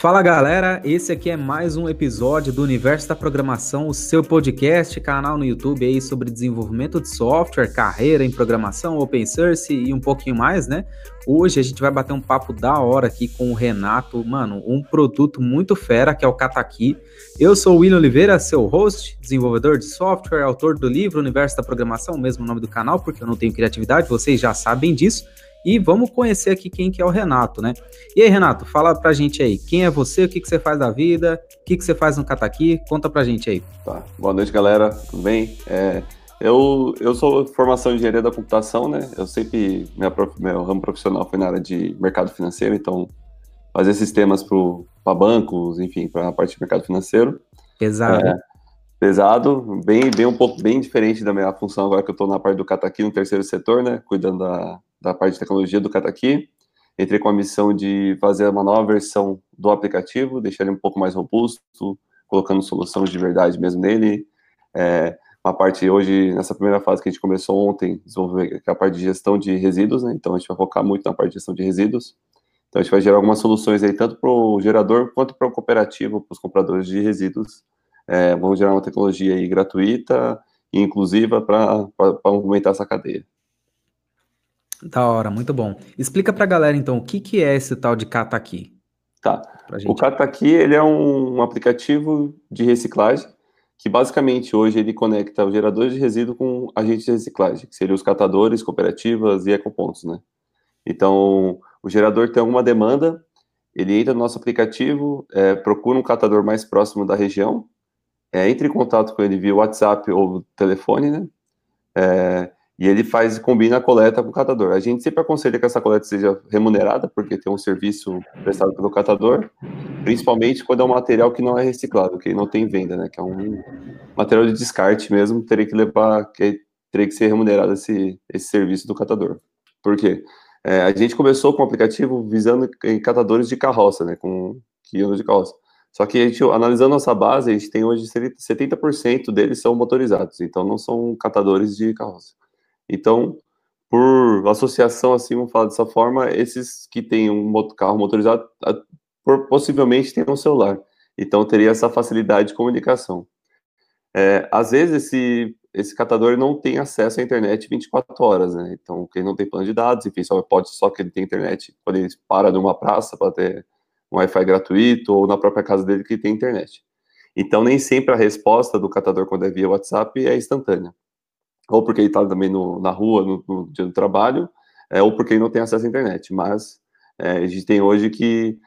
Fala galera, esse aqui é mais um episódio do Universo da Programação, o seu podcast, canal no YouTube aí sobre desenvolvimento de software, carreira em programação, open source e um pouquinho mais, né? Hoje a gente vai bater um papo da hora aqui com o Renato, mano, um produto muito fera que é o Kataki. Eu sou o William Oliveira, seu host, desenvolvedor de software, autor do livro Universo da Programação, o mesmo nome do canal, porque eu não tenho criatividade, vocês já sabem disso. E vamos conhecer aqui quem que é o Renato, né? E aí, Renato, fala pra gente aí, quem é você, o que, que você faz da vida, o que, que você faz no Kataki, conta pra gente aí. Tá, boa noite, galera, tudo bem? É, eu, eu sou formação em engenharia da computação, né? Eu sempre, minha, meu ramo profissional foi na área de mercado financeiro, então fazer sistemas para bancos, enfim, para a parte de mercado financeiro. Pesado. É, pesado, bem, bem um pouco bem diferente da minha função agora que eu estou na parte do Kataki no terceiro setor, né? Cuidando da da parte de tecnologia do Kataki. Entrei com a missão de fazer uma nova versão do aplicativo, deixar ele um pouco mais robusto, colocando soluções de verdade mesmo nele. É, uma parte hoje, nessa primeira fase que a gente começou ontem, desenvolver é a parte de gestão de resíduos, né? Então a gente vai focar muito na parte de gestão de resíduos. Então a gente vai gerar algumas soluções aí, tanto para o gerador quanto para o cooperativo, para os compradores de resíduos. É, vamos gerar uma tecnologia aí gratuita e inclusiva para aumentar essa cadeia. Da hora, muito bom. Explica pra galera, então, o que, que é esse tal de Kataki? Tá. O Kataki, ele é um, um, aplicativo de reciclagem que, basicamente, hoje ele conecta os geradores de resíduo com agentes de reciclagem, que seriam os catadores, cooperativas e ecopontos, né? Então, o gerador tem alguma demanda, ele entra no nosso aplicativo, é, procura um catador mais próximo da região, é, entra em contato com ele via WhatsApp ou telefone, né? É, e ele faz combina a coleta com o catador. A gente sempre aconselha que essa coleta seja remunerada, porque tem um serviço prestado pelo catador, principalmente quando é um material que não é reciclado, que não tem venda, né? Que é um material de descarte mesmo, teria que levar, que teria que ser remunerado esse, esse serviço do catador. Por quê? É, a gente começou com o aplicativo visando em catadores de carroça, né? Com que de carroça. Só que a gente, analisando nossa base, a gente tem hoje 70% deles são motorizados, então não são catadores de carroça. Então, por associação, assim, vamos falar dessa forma, esses que têm um carro motorizado possivelmente têm um celular. Então, teria essa facilidade de comunicação. É, às vezes, esse, esse catador não tem acesso à internet 24 horas, né? Então, quem não tem plano de dados, enfim, só pode só que ele tem internet quando ele para numa praça para ter um Wi-Fi gratuito ou na própria casa dele que tem internet. Então, nem sempre a resposta do catador quando é via WhatsApp é instantânea ou porque ele está também no, na rua, no, no, dia do trabalho, é, ou porque ele não tem acesso à internet. Mas é, a gente tem hoje que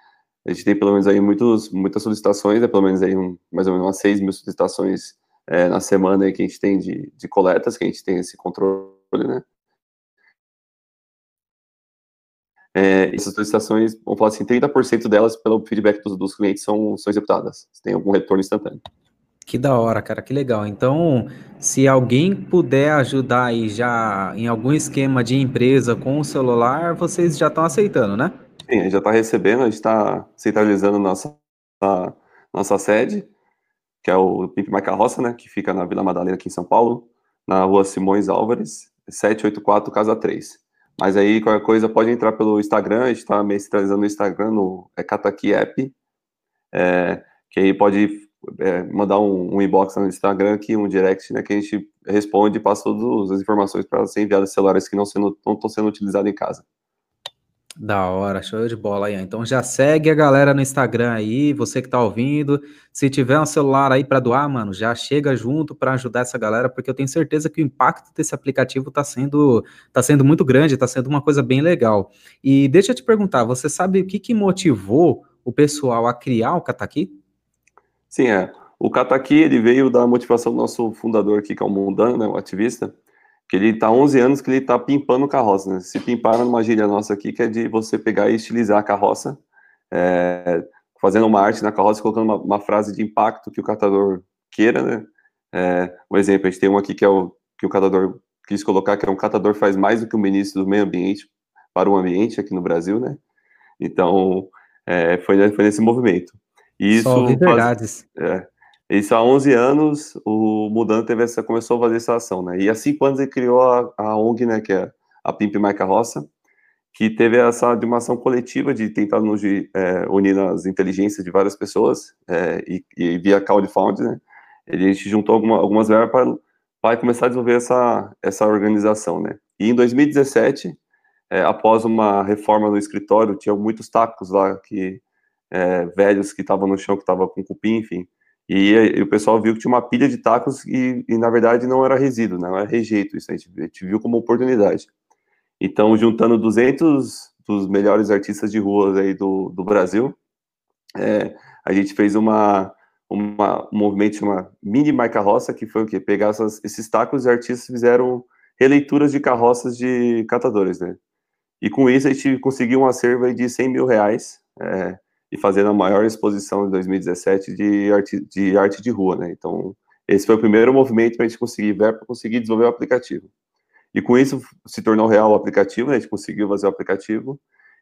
a gente tem pelo menos aí muitos, muitas solicitações, é pelo menos aí um, mais ou menos umas 6 mil solicitações é, na semana aí que a gente tem de, de coletas, que a gente tem esse controle, né? É, essas solicitações, vamos falar assim, 30% delas, pelo feedback dos, dos clientes, são, são executadas. Tem algum retorno instantâneo. Que da hora, cara, que legal. Então, se alguém puder ajudar aí já em algum esquema de empresa com o celular, vocês já estão aceitando, né? Sim, a gente já está recebendo, a gente está centralizando nossa, nossa sede, que é o Pimp Carroça, né, que fica na Vila Madalena, aqui em São Paulo, na rua Simões Álvares, 784, Casa 3. Mas aí, qualquer coisa, pode entrar pelo Instagram, a gente está centralizando no Instagram, no é Kataki App, é, que aí pode é, mandar um, um, inbox no Instagram aqui, um direct, né, que a gente responde e passa todas as informações para ser enviadas celulares que não estão sendo utilizados em casa. Da hora, show de bola aí. Então já segue a galera no Instagram aí, você que tá ouvindo. Se tiver um celular aí para doar, mano, já chega junto para ajudar essa galera, porque eu tenho certeza que o impacto desse aplicativo tá sendo, tá sendo muito grande, tá sendo uma coisa bem legal. E deixa eu te perguntar, você sabe o que, que motivou o pessoal a criar o Kataki? Sim, é. O Kataki, ele veio da motivação do nosso fundador aqui, que é o Mundano, né, o ativista, que ele está 11 anos que ele está pimpando carroça, né? Se pimpar numa gíria nossa aqui, que é de você pegar e estilizar a carroça, é, fazendo uma arte na carroça, colocando uma, uma, frase de impacto que o catador queira, né? É, um exemplo, a gente tem um aqui que é o que o catador quis colocar, que é um catador faz mais do que o ministro do meio ambiente para o ambiente aqui no Brasil, né? Então, é, foi, foi nesse movimento. Isso Só verdades. É, isso há 11 anos, o Mudando teve essa, começou a fazer essa ação, né? E há cinco anos ele criou a, a ONG, né, que é a Pimp My Carroça, que teve essa de uma ação coletiva de tentar nos, é, unir as inteligências de várias pessoas é, e, e, via crowdfunding, né? a gente juntou alguma, algumas verbas para, para começar a desenvolver essa, essa organização, né? E em 2017, é, após uma reforma no escritório, tinha muitos tacos lá que é, velhos que estavam no chão, que estavam com cupim, enfim. E, e, o pessoal viu que tinha uma pilha de tacos e, e na verdade não era resíduo, não era rejeito, isso a gente, a gente viu como oportunidade. Então, juntando 200 dos melhores artistas de rua aí do, do Brasil, é, a gente fez uma, uma, um movimento chamado Mini Mai Carroça, que foi o quê? Pegar essas, esses tacos e artistas fizeram releituras de carroças de catadores, né? E com isso a gente conseguiu um acervo de 100 mil reais é, e fazendo a maior exposição de 2017 de arte de, arte de rua, né? Então, esse foi o primeiro movimento para a gente conseguir ver, para conseguir desenvolver o aplicativo. E com isso se tornou real o aplicativo, né? a gente conseguiu fazer o aplicativo,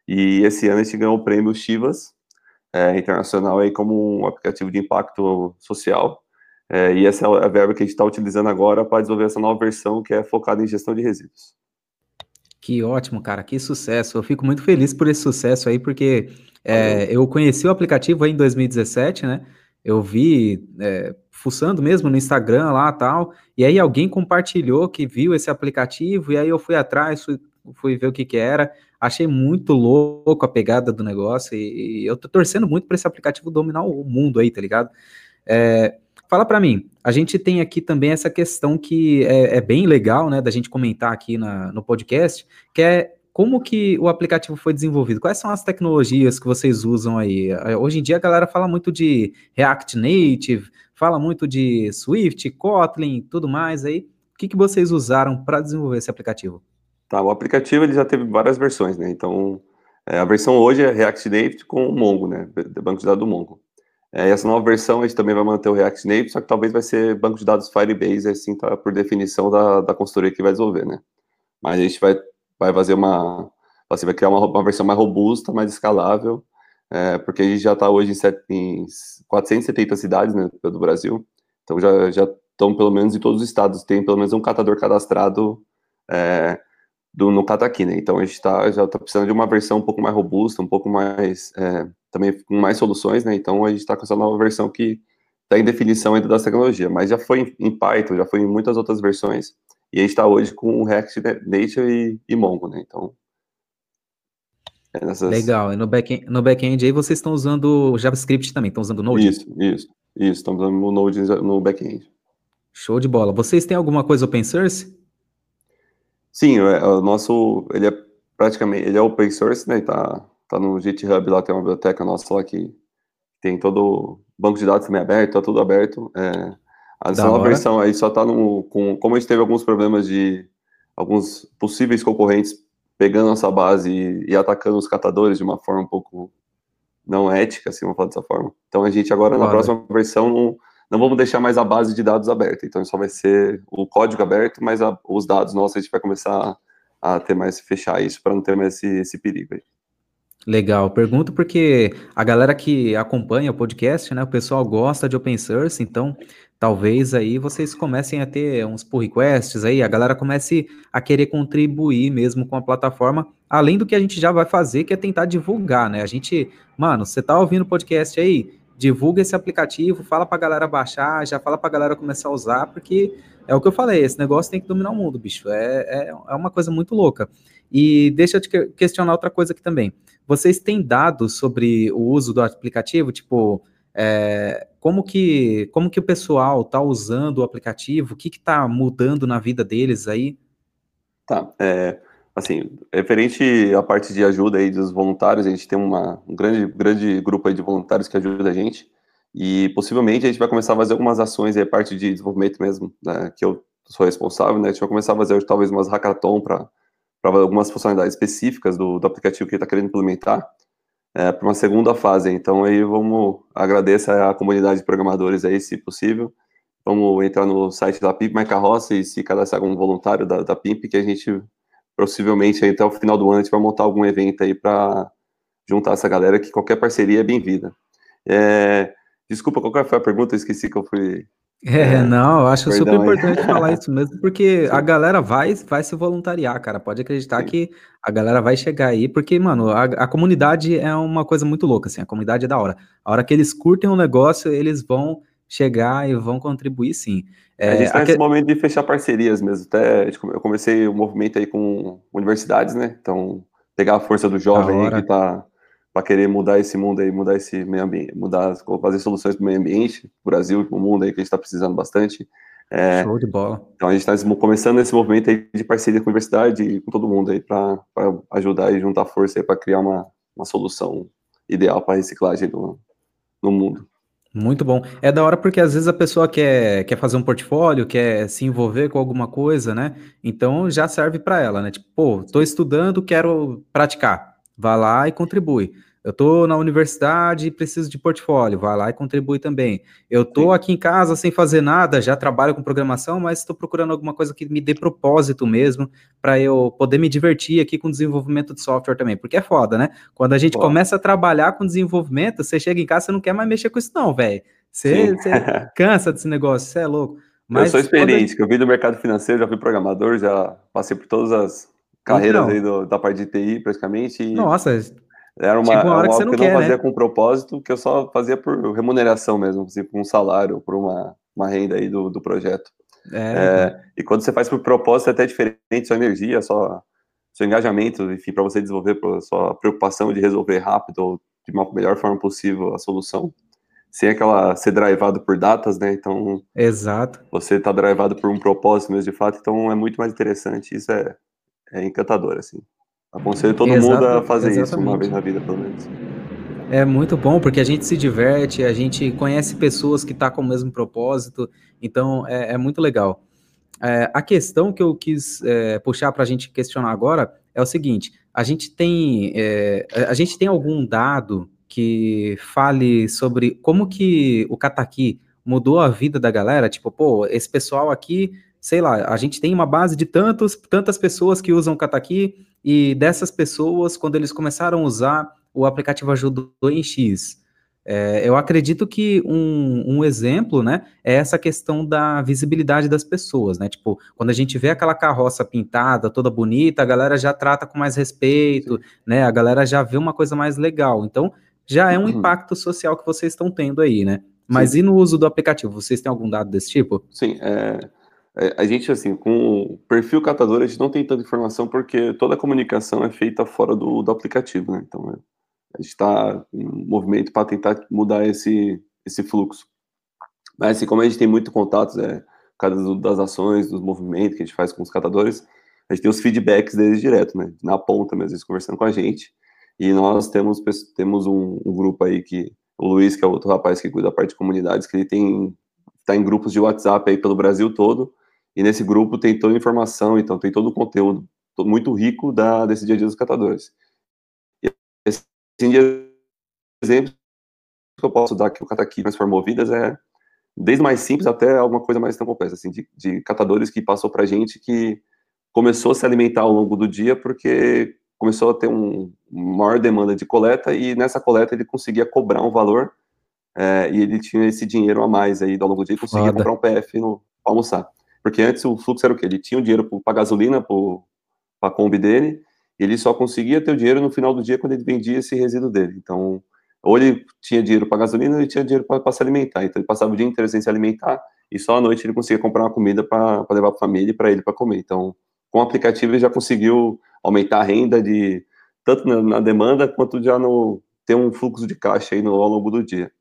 e esse ano a gente ganhou o prêmio Chivas é, Internacional aí como um aplicativo de impacto social, é, e essa é a verba que a gente está utilizando agora para desenvolver essa nova versão que é focada em gestão de resíduos. Que ótimo, cara, que sucesso. Eu fico muito feliz por esse sucesso aí, porque é, eu conheci o aplicativo aí em 2017, né? Eu vi é, fuçando mesmo no Instagram lá tal, e aí alguém compartilhou que viu esse aplicativo, e aí eu fui atrás, fui, fui ver o que que era, achei muito louco a pegada do negócio, e, e eu tô torcendo muito para esse aplicativo dominar o mundo aí, tá ligado? É, fala para mim, a gente tem aqui também essa questão que é, é bem legal, né, da gente comentar aqui na, no podcast, que é como que o aplicativo foi desenvolvido? Quais são as tecnologias que vocês usam aí? Hoje em dia a galera fala muito de React Native, fala muito de Swift, Kotlin, tudo mais aí. O que, que vocês usaram para desenvolver esse aplicativo? Tá, o aplicativo ele já teve várias versões, né? Então, é, a versão hoje é React Native com o Mongo, né? Banco de dados do Mongo. É, essa nova versão a gente também vai manter o React Native, só que talvez vai ser banco de dados Firebase, assim, tá, por definição da, da consultoria que vai desenvolver, né? Mas a gente vai vai fazer uma, você vai criar uma, uma versão mais robusta, mais escalável, é, porque a gente já está hoje em, set, em 470 cidades né, do Brasil, então já, já estão pelo menos em todos os estados, tem pelo menos um catador cadastrado é, do, no Cataqui, né? Então a gente tá, já está precisando de uma versão um pouco mais robusta, um pouco mais, é, também com mais soluções, né? Então a gente está com essa nova versão que está em definição ainda das tecnologias, mas já foi em Python, já foi em muitas outras versões, e a gente está hoje com o React Native e, e Mongo, né? Então. É nessas... Legal. E no back-end no back aí vocês estão usando JavaScript também, estão usando Node? Isso, isso. Isso, estamos usando o Node no back-end. Show de bola. Vocês têm alguma coisa open source? Sim, é, o nosso, ele é praticamente, ele é open source, né? Tá, tá no GitHub lá, tem uma biblioteca nossa lá que tem todo o banco de dados também aberto, tá tudo aberto. É, essa nova versão aí só está no. Com, como a gente teve alguns problemas de alguns possíveis concorrentes pegando nossa base e, e, atacando os catadores de uma forma um pouco não ética, assim, vamos falar dessa forma. Então a gente agora, claro. na próxima versão, não, não vamos deixar mais a base de dados aberta. Então só vai ser o código aberto, mas a, os dados nossos a gente vai começar a, a ter mais, fechar isso para não ter mais esse, esse perigo aí. Legal, pergunto porque a galera que acompanha o podcast, né, o pessoal gosta de open source, então talvez aí vocês comecem a ter uns pull requests aí, a galera comece a querer contribuir mesmo com a plataforma, além do que a gente já vai fazer, que é tentar divulgar, né? A gente, mano, você tá ouvindo o podcast aí, divulga esse aplicativo, fala pra galera baixar, já fala pra galera começar a usar, porque é o que eu falei, esse negócio tem que dominar o mundo, bicho, é, é, é uma coisa muito louca. E deixa eu te questionar outra coisa aqui também. Vocês têm dados sobre o uso do aplicativo? Tipo, é, como, que, como que o pessoal está usando o aplicativo? O que está mudando na vida deles aí? Tá, é, assim, referente à parte de ajuda aí dos voluntários, a gente tem uma, um grande, grande grupo aí de voluntários que ajuda a gente, e possivelmente a gente vai começar a fazer algumas ações aí, parte de desenvolvimento mesmo, né, que eu sou responsável, né, a gente vai começar a fazer talvez umas hackathon para para algumas funcionalidades específicas do, do aplicativo que ele está querendo implementar é, para uma segunda fase. Então aí vamos agradecer a comunidade de programadores aí, se possível. Vamos entrar no site da Pimp My Carroça e se cadastrar como voluntário da, da Pimp, que a gente possivelmente até o final do ano a gente vai montar algum evento aí para juntar essa galera, que qualquer parceria é bem-vinda. É, desculpa, qual foi a pergunta? Eu esqueci que eu fui É, é não, eu acho super importante falar isso mesmo, porque Sim. a galera vai, vai se voluntariar, cara. Pode acreditar Sim. que a galera vai chegar aí, porque, mano, a, a, comunidade é uma coisa muito louca, assim, a comunidade é da hora. A hora que eles curtem um negócio, eles vão chegar e vão contribuir sim. É, a gente está nesse momento de fechar parcerias mesmo. Até eu comecei o movimento aí com universidades, né? Então, pegar a força do jovem aí que está para querer mudar esse mundo aí, mudar esse meio ambiente, mudar, fazer soluções para o meio ambiente, o Brasil, o mundo aí que a gente está precisando bastante. É, Show de bola. Então a gente está começando esse movimento aí de parceria com a universidade e com todo mundo aí para ajudar e juntar força aí para criar uma, uma solução ideal para reciclagem no, no mundo. Muito bom. É da hora porque às vezes a pessoa quer, quer fazer um portfólio, quer se envolver com alguma coisa, né? Então já serve para ela, né? Tipo, pô, tô estudando, quero praticar. Vá lá e contribui. Eu estou na universidade e preciso de portfólio, vai lá e contribui também. Eu estou aqui em casa sem fazer nada, já trabalho com programação, mas estou procurando alguma coisa que me dê propósito mesmo, para eu poder me divertir aqui com desenvolvimento de software também, porque é foda, né? Quando a gente começa a trabalhar com desenvolvimento, você chega em casa, você não quer mais mexer com isso não, velho. Você, você cansa desse negócio, você é louco. Mas eu sou experiente, que eu vi do mercado financeiro, já fui programador, já passei por todas as carreiras então, aí do, da parte de TI, praticamente. Nossa, era uma, uma hora que você não que eu não fazia né? com propósito, que eu só fazia por remuneração mesmo, assim, por um salário, por uma, uma renda aí do, do projeto. É, é, e quando você faz por propósito, é até diferente sua energia, só seu engajamento, enfim, para você desenvolver, sua preocupação de resolver rápido, de uma melhor forma possível a solução, sem aquela ser drivado por datas, né? Então, exato. Você tá drivado por um propósito mesmo de fato, então é muito mais interessante. Isso é, é encantador, assim. Aconselho todo Exato, mundo a fazer exatamente. isso uma vez na vida, pelo menos. É muito bom, porque a gente se diverte, a gente conhece pessoas que estão tá com o mesmo propósito, então é, é muito legal. É, a questão que eu quis é, puxar para a gente questionar agora é o seguinte: a gente tem é, a gente tem algum dado que fale sobre como que o Kataki mudou a vida da galera? Tipo, pô, esse pessoal aqui, sei lá, a gente tem uma base de tantos, tantas pessoas que usam o Kataki e dessas pessoas, quando eles começaram a usar, o aplicativo ajudou em X. É, eu acredito que um, um, exemplo, né, é essa questão da visibilidade das pessoas, né? Tipo, quando a gente vê aquela carroça pintada, toda bonita, a galera já trata com mais respeito, né? A galera já vê uma coisa mais legal. Então, já é um uhum. impacto social que vocês estão tendo aí, né? Mas Sim. e no uso do aplicativo? Vocês têm algum dado desse tipo? Sim, é, a gente, assim, com o perfil catador, a gente não tem tanta informação porque toda a comunicação é feita fora do, do aplicativo, né? Então, é, a gente está em movimento para tentar mudar esse, esse fluxo. Mas, assim, como a gente tem muito contatos, é, causa das ações, dos movimentos que a gente faz com os catadores, a gente tem os feedbacks deles direto, né? Na ponta mesmo, eles conversando com a gente. E nós temos, temos um, um grupo aí que, o Luiz, que é outro rapaz que cuida da parte de comunidades, que ele tem, está em grupos de WhatsApp aí pelo Brasil todo, e nesse grupo tem toda a informação, então tem todo o conteúdo muito rico da, desse dia a dia dos catadores. E esse exemplo que eu posso dar que o Cataqui transformou vidas é desde mais simples até alguma coisa mais tão complexa, assim, de, de catadores que passou para gente que começou a se alimentar ao longo do dia porque começou a ter um maior demanda de coleta e nessa coleta ele conseguia cobrar um valor é, e ele tinha esse dinheiro a mais aí ao longo do dia e conseguia Foda. comprar um PF no almoçar. Porque antes o fluxo era o quê? Ele tinha o dinheiro para gasolina, para a Kombi dele, e ele só conseguia ter o dinheiro no final do dia quando ele vendia esse resíduo dele. Então, ou ele tinha dinheiro para gasolina, ou ele tinha dinheiro para se alimentar. Então, ele passava o dia inteiro sem se alimentar, e só à noite ele conseguia comprar uma comida para levar para a família e para ele para comer. Então, com o aplicativo ele já conseguiu aumentar a renda de tanto na, na demanda quanto já no ter um fluxo de caixa aí no, ao longo do dia.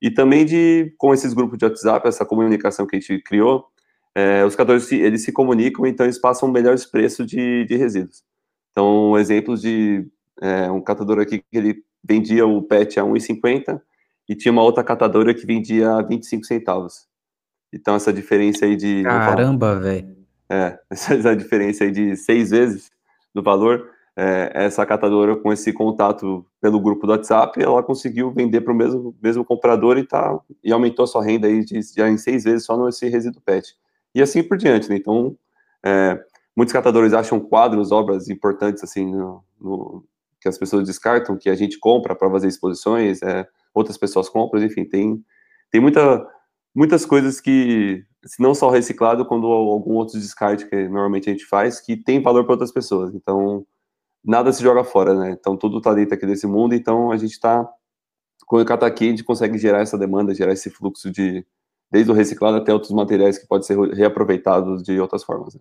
E também de com esses grupos de WhatsApp, essa comunicação que a gente criou, é, os catadores eles se comunicam, então eles passam melhores preços de, de resíduos. Então, exemplos de é, um catador aqui que ele vendia o PET a 1,50 e tinha uma outra catadora que vendia a 25 centavos. Então, essa diferença aí de... Caramba, velho. É, essa diferença aí de seis vezes do valor, é, essa catadora com esse contato pelo grupo do WhatsApp, ela conseguiu vender para o mesmo, mesmo comprador e, tá, e aumentou a sua renda aí de, já em seis vezes só nesse resíduo PET e assim por diante. Né? Então, é, muitos catadores acham quadros, obras importantes assim no, no, que as pessoas descartam, que a gente compra para fazer exposições, é, outras pessoas compram, enfim, tem, tem muita muitas coisas que, se não só reciclado, quando algum outro descarte que normalmente a gente faz, que tem valor para outras pessoas. Então, nada se joga fora, né? Então, tudo está dentro aqui desse mundo, então a gente está, com o Kataki, a gente consegue gerar essa demanda, gerar esse fluxo de, desde o reciclado até outros materiais que podem ser reaproveitados de outras formas. Né?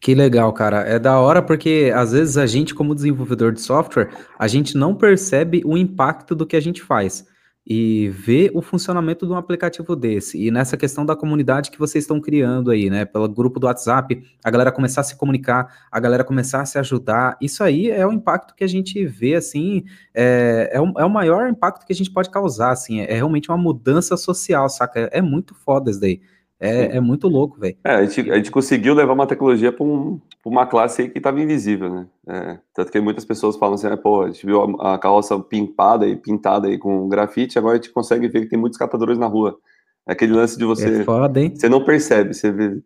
Que legal, cara. É da hora porque às vezes a gente, como desenvolvedor de software, a gente não percebe o impacto do que a gente faz e ver o funcionamento de um aplicativo desse. E nessa questão da comunidade que vocês estão criando aí, né? Pelo grupo do WhatsApp, a galera começar a se comunicar, a galera começar a se ajudar. Isso aí é o impacto que a gente vê, assim, é, é, o, é o maior impacto que a gente pode causar, assim. É, é realmente uma mudança social, saca? É, é muito foda isso daí. É, é muito louco, velho. É, a gente, a gente conseguiu levar uma tecnologia para um, uma classe aí que estava invisível, né? É, tanto que muitas pessoas falam assim, ah, pô, a gente viu a, a, carroça pintada e pintada aí com grafite, agora a gente consegue ver que tem muitos catadores na rua. É aquele lance de você. É foda, hein? Você não percebe, você vê.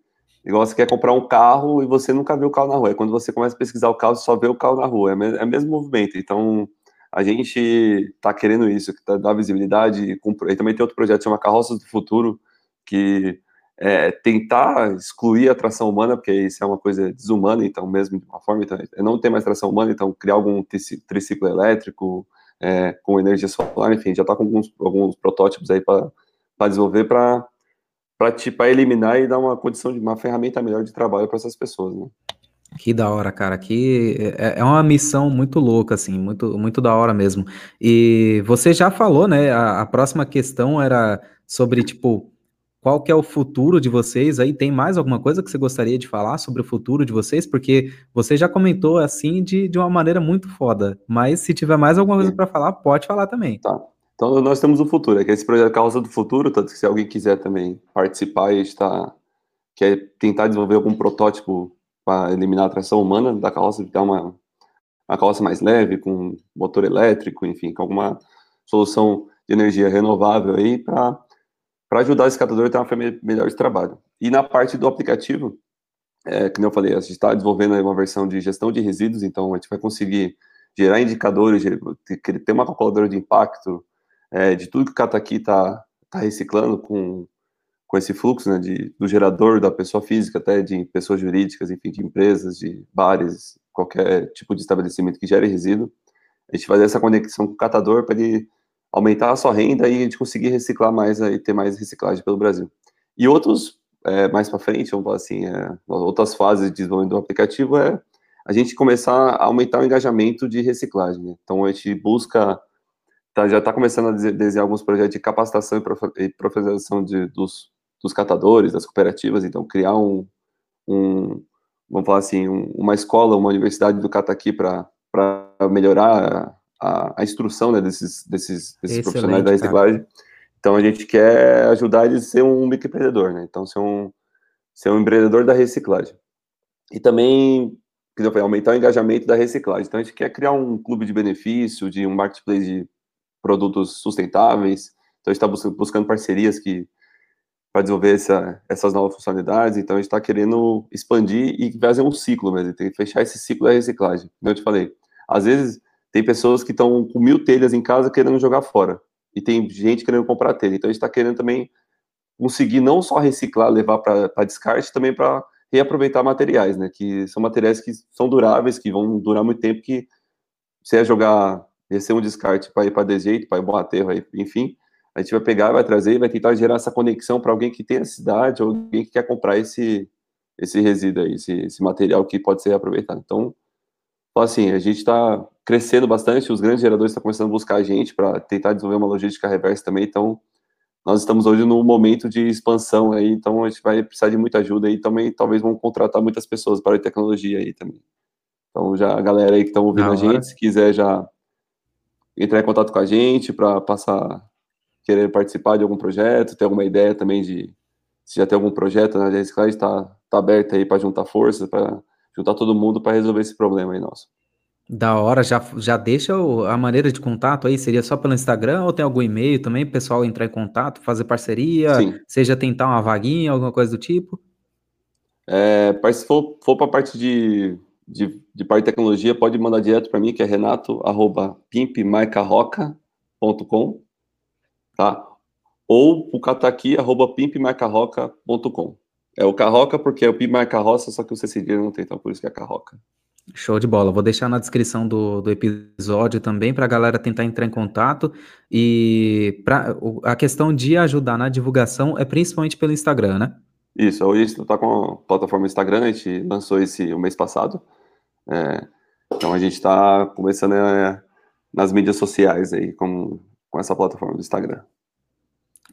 Igual você quer comprar um carro e você nunca vê o carro na rua. É quando você começa a pesquisar o carro, você só vê o carro na rua. É, me, é o mesmo movimento. Então, a gente está querendo isso, que tá, dá visibilidade. E também tem outro projeto que chama Carroças do Futuro, que é, tentar excluir a tração humana, porque isso é uma coisa desumana, então, mesmo de uma forma, então, é não ter mais tração humana, então, criar algum triciclo elétrico é, com energia solar, enfim, já está com alguns, alguns protótipos aí para desenvolver para para eliminar e dar uma condição de uma ferramenta melhor de trabalho para essas pessoas, né? Que da hora, cara. Que é, é uma missão muito louca, assim, muito, muito da hora mesmo. E você já falou, né? A, a próxima questão era sobre, tipo, qual que é o futuro de vocês aí? Tem mais alguma coisa que você gostaria de falar sobre o futuro de vocês? Porque você já comentou assim de, de uma maneira muito foda, mas se tiver mais alguma coisa para falar, pode falar também. Tá. Então nós temos o futuro, é que esse projeto Causa do Futuro, tanto que se alguém quiser também participar e está quer tentar desenvolver algum protótipo para eliminar a tração humana da carroça, dar uma, uma carroça mais leve, com motor elétrico, enfim, com alguma solução de energia renovável aí para para ajudar esse catador a ter uma melhor de trabalho. E na parte do aplicativo, é, como eu falei, a gente está desenvolvendo uma versão de gestão de resíduos, então a gente vai conseguir gerar indicadores, ter uma calculadora de impacto é, de tudo que o Cataqui está tá reciclando com, com esse fluxo né, de, do gerador, da pessoa física, até de pessoas jurídicas, enfim, de empresas, de bares, qualquer tipo de estabelecimento que gere resíduo. A gente fazer essa conexão com o catador para ele aumentar a sua renda e a gente conseguir reciclar mais e ter mais reciclagem pelo Brasil. E outros, é, mais para frente, vamos falar assim, é, outras fases de desenvolvimento do aplicativo é a gente começar a aumentar o engajamento de reciclagem. Né? Então a gente busca, tá, já está começando a desenhar alguns projetos de capacitação e profissionalização de, dos, dos catadores, das cooperativas, então criar um, um vamos falar assim, um, uma escola, uma universidade do Cataqui para melhorar a, a instrução né, desses, desses, desses profissionais da reciclagem. Então a gente quer ajudar eles a ser um microempreendedor, né? Então ser um, ser um empreendedor da reciclagem. E também, que eu falei, aumentar o engajamento da reciclagem. Então a gente quer criar um clube de benefício, de um marketplace de produtos sustentáveis. Então a gente está buscando parcerias que para desenvolver essa, essas novas funcionalidades. Então a gente está querendo expandir e fazer um ciclo mesmo, tem que fechar esse ciclo da reciclagem. Como eu te falei, às vezes tem pessoas que estão com mil telhas em casa querendo jogar fora. E tem gente querendo comprar telha. Então a gente está querendo também conseguir não só reciclar, levar para descarte, também para reaproveitar materiais, né? Que são materiais que são duráveis, que vão durar muito tempo, que você ia jogar, ser um descarte para ir para dejeito, para ir para aterro, enfim, a gente vai pegar, vai trazer, vai tentar gerar essa conexão para alguém que tem a cidade, ou alguém que quer comprar esse, esse resíduo aí, esse, esse material que pode ser aproveitado. Então, assim, a gente está crescendo bastante, os grandes geradores estão começando a buscar a gente para tentar desenvolver uma logística reversa também, então nós estamos hoje num momento de expansão aí, então a gente vai precisar de muita ajuda aí também, talvez vão contratar muitas pessoas para a tecnologia aí também. Então já a galera aí que estão ouvindo a gente, se quiser já entrar em contato com a gente para passar, querer participar de algum projeto, ter alguma ideia também de, se já tem algum projeto na né, está tá aberto aí para juntar forças, para juntar todo mundo para resolver esse problema aí nosso. Da hora, já, já deixa o, a maneira de contato aí, seria só pelo Instagram ou tem algum e-mail também, pessoal entrar em contato, fazer parceria, Sim. seja tentar uma vaguinha, alguma coisa do tipo? É, se for, for para a parte de, de, de, parte de tecnologia, pode mandar direto para mim, que é renato, arroba pimpmarcaroca.com, tá? ou o cataqui.pimpmarcarroca.com. É o Carroca porque é o Pimp Marca Roça, só que o C cedilha não tem, então por isso que é Carroca. Show de bola. Vou deixar na descrição do, do episódio também para a galera tentar entrar em contato. E pra, a questão de ajudar na divulgação é principalmente pelo Instagram, né? Isso, hoje a gente está com a plataforma Instagram, a gente lançou esse o mês passado. É, então a gente está começando é, nas mídias sociais aí com, com essa plataforma do Instagram.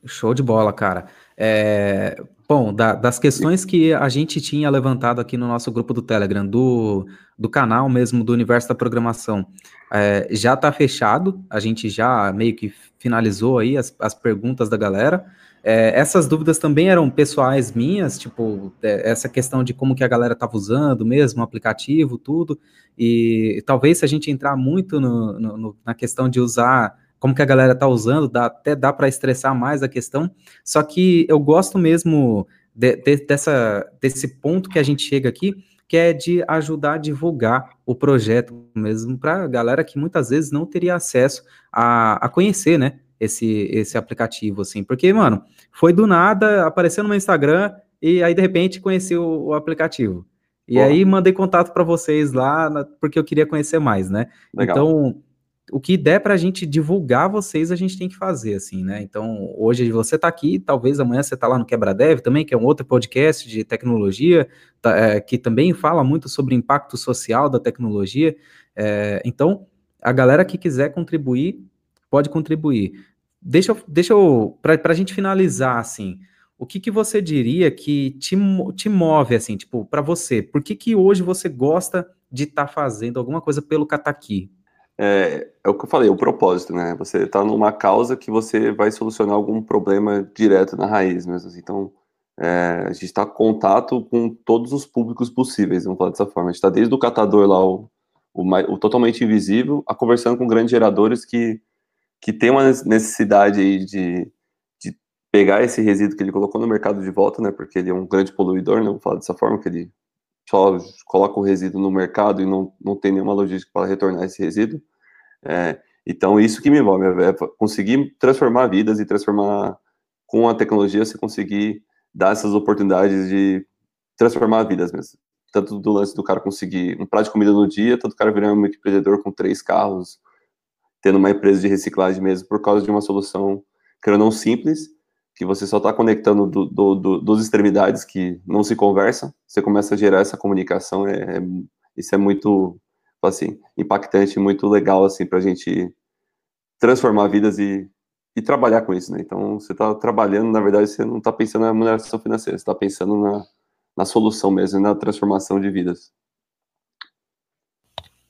Show de bola, cara. É, bom, da, das questões que a gente tinha levantado aqui no nosso grupo do Telegram, do, do canal mesmo do Universo da Programação, é, já está fechado, a gente já meio que finalizou aí as, as perguntas da galera. É, essas dúvidas também eram pessoais minhas, tipo, é, essa questão de como que a galera estava usando mesmo, o aplicativo, tudo, e talvez se a gente entrar muito no, no, na questão de usar como que a galera tá usando, dá, até dá para estressar mais a questão. Só que eu gosto mesmo de, de, dessa, desse ponto que a gente chega aqui, que é de ajudar a divulgar o projeto mesmo para a galera que muitas vezes não teria acesso a, a conhecer, né? Esse, esse aplicativo, assim, porque, mano, foi do nada, apareceu no meu Instagram e aí de repente conheci o, o aplicativo. E aí mandei contato para vocês lá, porque eu queria conhecer mais, né? Legal. Então, o que der para a gente divulgar vocês, a gente tem que fazer, assim, né? Então, hoje você está aqui, talvez amanhã você está lá no Quebra Dev também, que é um outro podcast de tecnologia, tá, é, que também fala muito sobre impacto social da tecnologia. É, então, a galera que quiser contribuir, pode contribuir. Deixa deixa eu para a gente finalizar, assim, o que, que você diria que te, te move, assim, tipo, para você? Por que, que hoje você gosta de estar tá fazendo alguma coisa pelo Kataki? É, é, o que eu falei, o propósito, né? Você está numa causa que você vai solucionar algum problema direto na raiz mesmo. Assim. Então, é, a gente está em contato com todos os públicos possíveis, vamos falar dessa forma. A gente está desde o catador lá, o, o, o, totalmente invisível, a conversando com grandes geradores que, que tem uma necessidade aí de, de pegar esse resíduo que ele colocou no mercado de volta, né? Porque ele é um grande poluidor, né? Vamos falar dessa forma, que ele só coloca o resíduo no mercado e não, não tem nenhuma logística para retornar esse resíduo. É, então, isso que me envolve, é, é conseguir transformar vidas e transformar, com a tecnologia, você conseguir dar essas oportunidades de transformar vidas mesmo. Tanto do lance do cara conseguir um prato de comida no dia, tanto o cara virar um empreendedor com três carros, tendo uma empresa de reciclagem mesmo, por causa de uma solução, que era não simples, que você só está conectando do, do, do, dos extremidades que não se conversam, você começa a gerar essa comunicação, é, é isso é muito, assim, impactante, muito legal, assim, para a gente transformar vidas e, e trabalhar com isso, né? Então, você está trabalhando, na verdade, você não está pensando na remuneração financeira, você está pensando na, na solução mesmo, na transformação de vidas.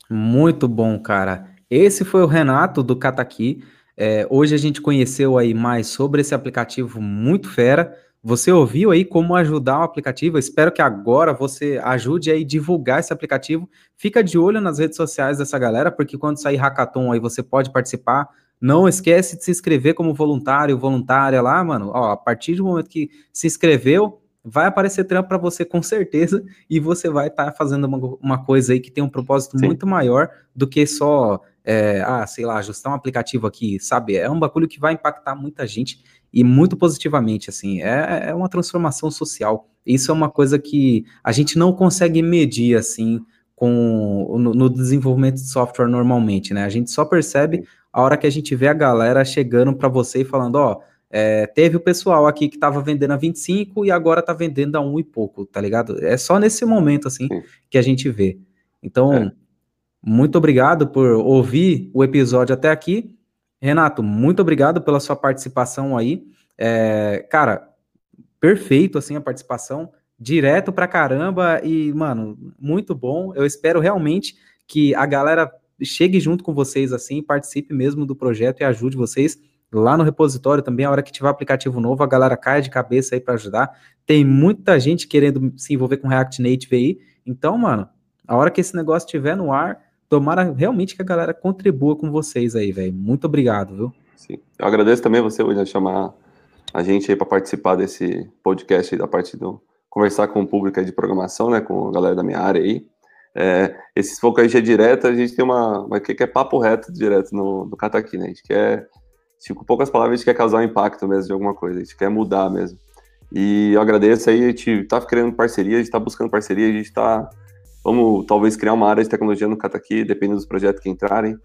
Muito bom, cara. Esse foi o Renato do Cataqui. É, hoje a gente conheceu aí mais sobre esse aplicativo muito fera. Você ouviu aí como ajudar o aplicativo? Eu espero que agora você ajude aí a divulgar esse aplicativo. Fica de olho nas redes sociais dessa galera, porque quando sair hackathon aí você pode participar. Não esquece de se inscrever como voluntário, voluntária lá, mano. Ó, a partir do momento que se inscreveu, vai aparecer trampo para você com certeza e você vai estar tá fazendo uma, uma, coisa aí que tem um propósito Sim. muito maior do que só é, ah, sei lá, ajustar um aplicativo aqui, sabe? É um bagulho que vai impactar muita gente e muito positivamente, assim. É, é uma transformação social. Isso é uma coisa que a gente não consegue medir, assim, com no, no desenvolvimento de software normalmente, né? A gente só percebe a hora que a gente vê a galera chegando para você e falando, ó, é, teve o pessoal aqui que estava vendendo a 25 e agora está vendendo a um e pouco, tá ligado? É só nesse momento, assim, que a gente vê. Então, é. Muito obrigado por ouvir o episódio até aqui. Renato, muito obrigado pela sua participação aí. É, cara, perfeito assim a participação, direto pra caramba e, mano, muito bom. Eu espero realmente que a galera chegue junto com vocês assim, participe mesmo do projeto e ajude vocês lá no repositório também, a hora que tiver aplicativo novo, a galera cai de cabeça aí para ajudar. Tem muita gente querendo se envolver com React Native aí. Então, mano, a hora que esse negócio estiver no ar, tomara realmente que a galera contribua com vocês aí, velho. Muito obrigado, viu? Sim. Eu agradeço também você, William, chamar a gente aí para participar desse podcast aí da parte do conversar com o público aí de programação, né, com a galera da minha área aí. É, esse foco aí já é direto, a gente tem uma, uma que é papo reto direto no, no Cataqui, né? A gente quer com poucas palavras, a gente quer causar um impacto mesmo de alguma coisa, a gente quer mudar mesmo. E eu agradeço aí, a gente tá criando parceria, a gente tá buscando parceria, a gente tá. Vamos talvez criar uma área de tecnologia no Cataqui, dependendo dos projetos que entrarem.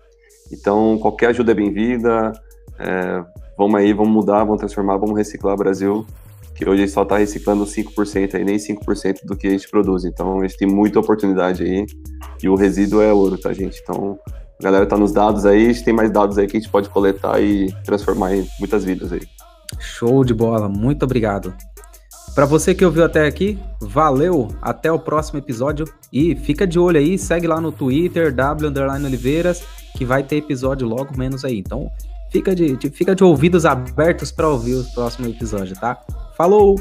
Então, qualquer ajuda é bem-vinda. É, vamos aí, vamos mudar, vamos transformar, vamos reciclar o Brasil, que hoje só está reciclando 5% aí, nem 5% do que a gente produz. Então, a gente tem muita oportunidade aí. E o resíduo é ouro, tá, gente? Então, a galera tá nos dados aí, a gente tem mais dados aí que a gente pode coletar e transformar em muitas vidas aí. Show de bola, muito obrigado. Para você que ouviu até aqui, valeu, até o próximo episódio e fica de olho aí, segue lá no Twitter, W Oliveiras, que vai ter episódio logo menos aí. Então, fica de, fica de ouvidos abertos para ouvir o próximo episódio, tá? Falou!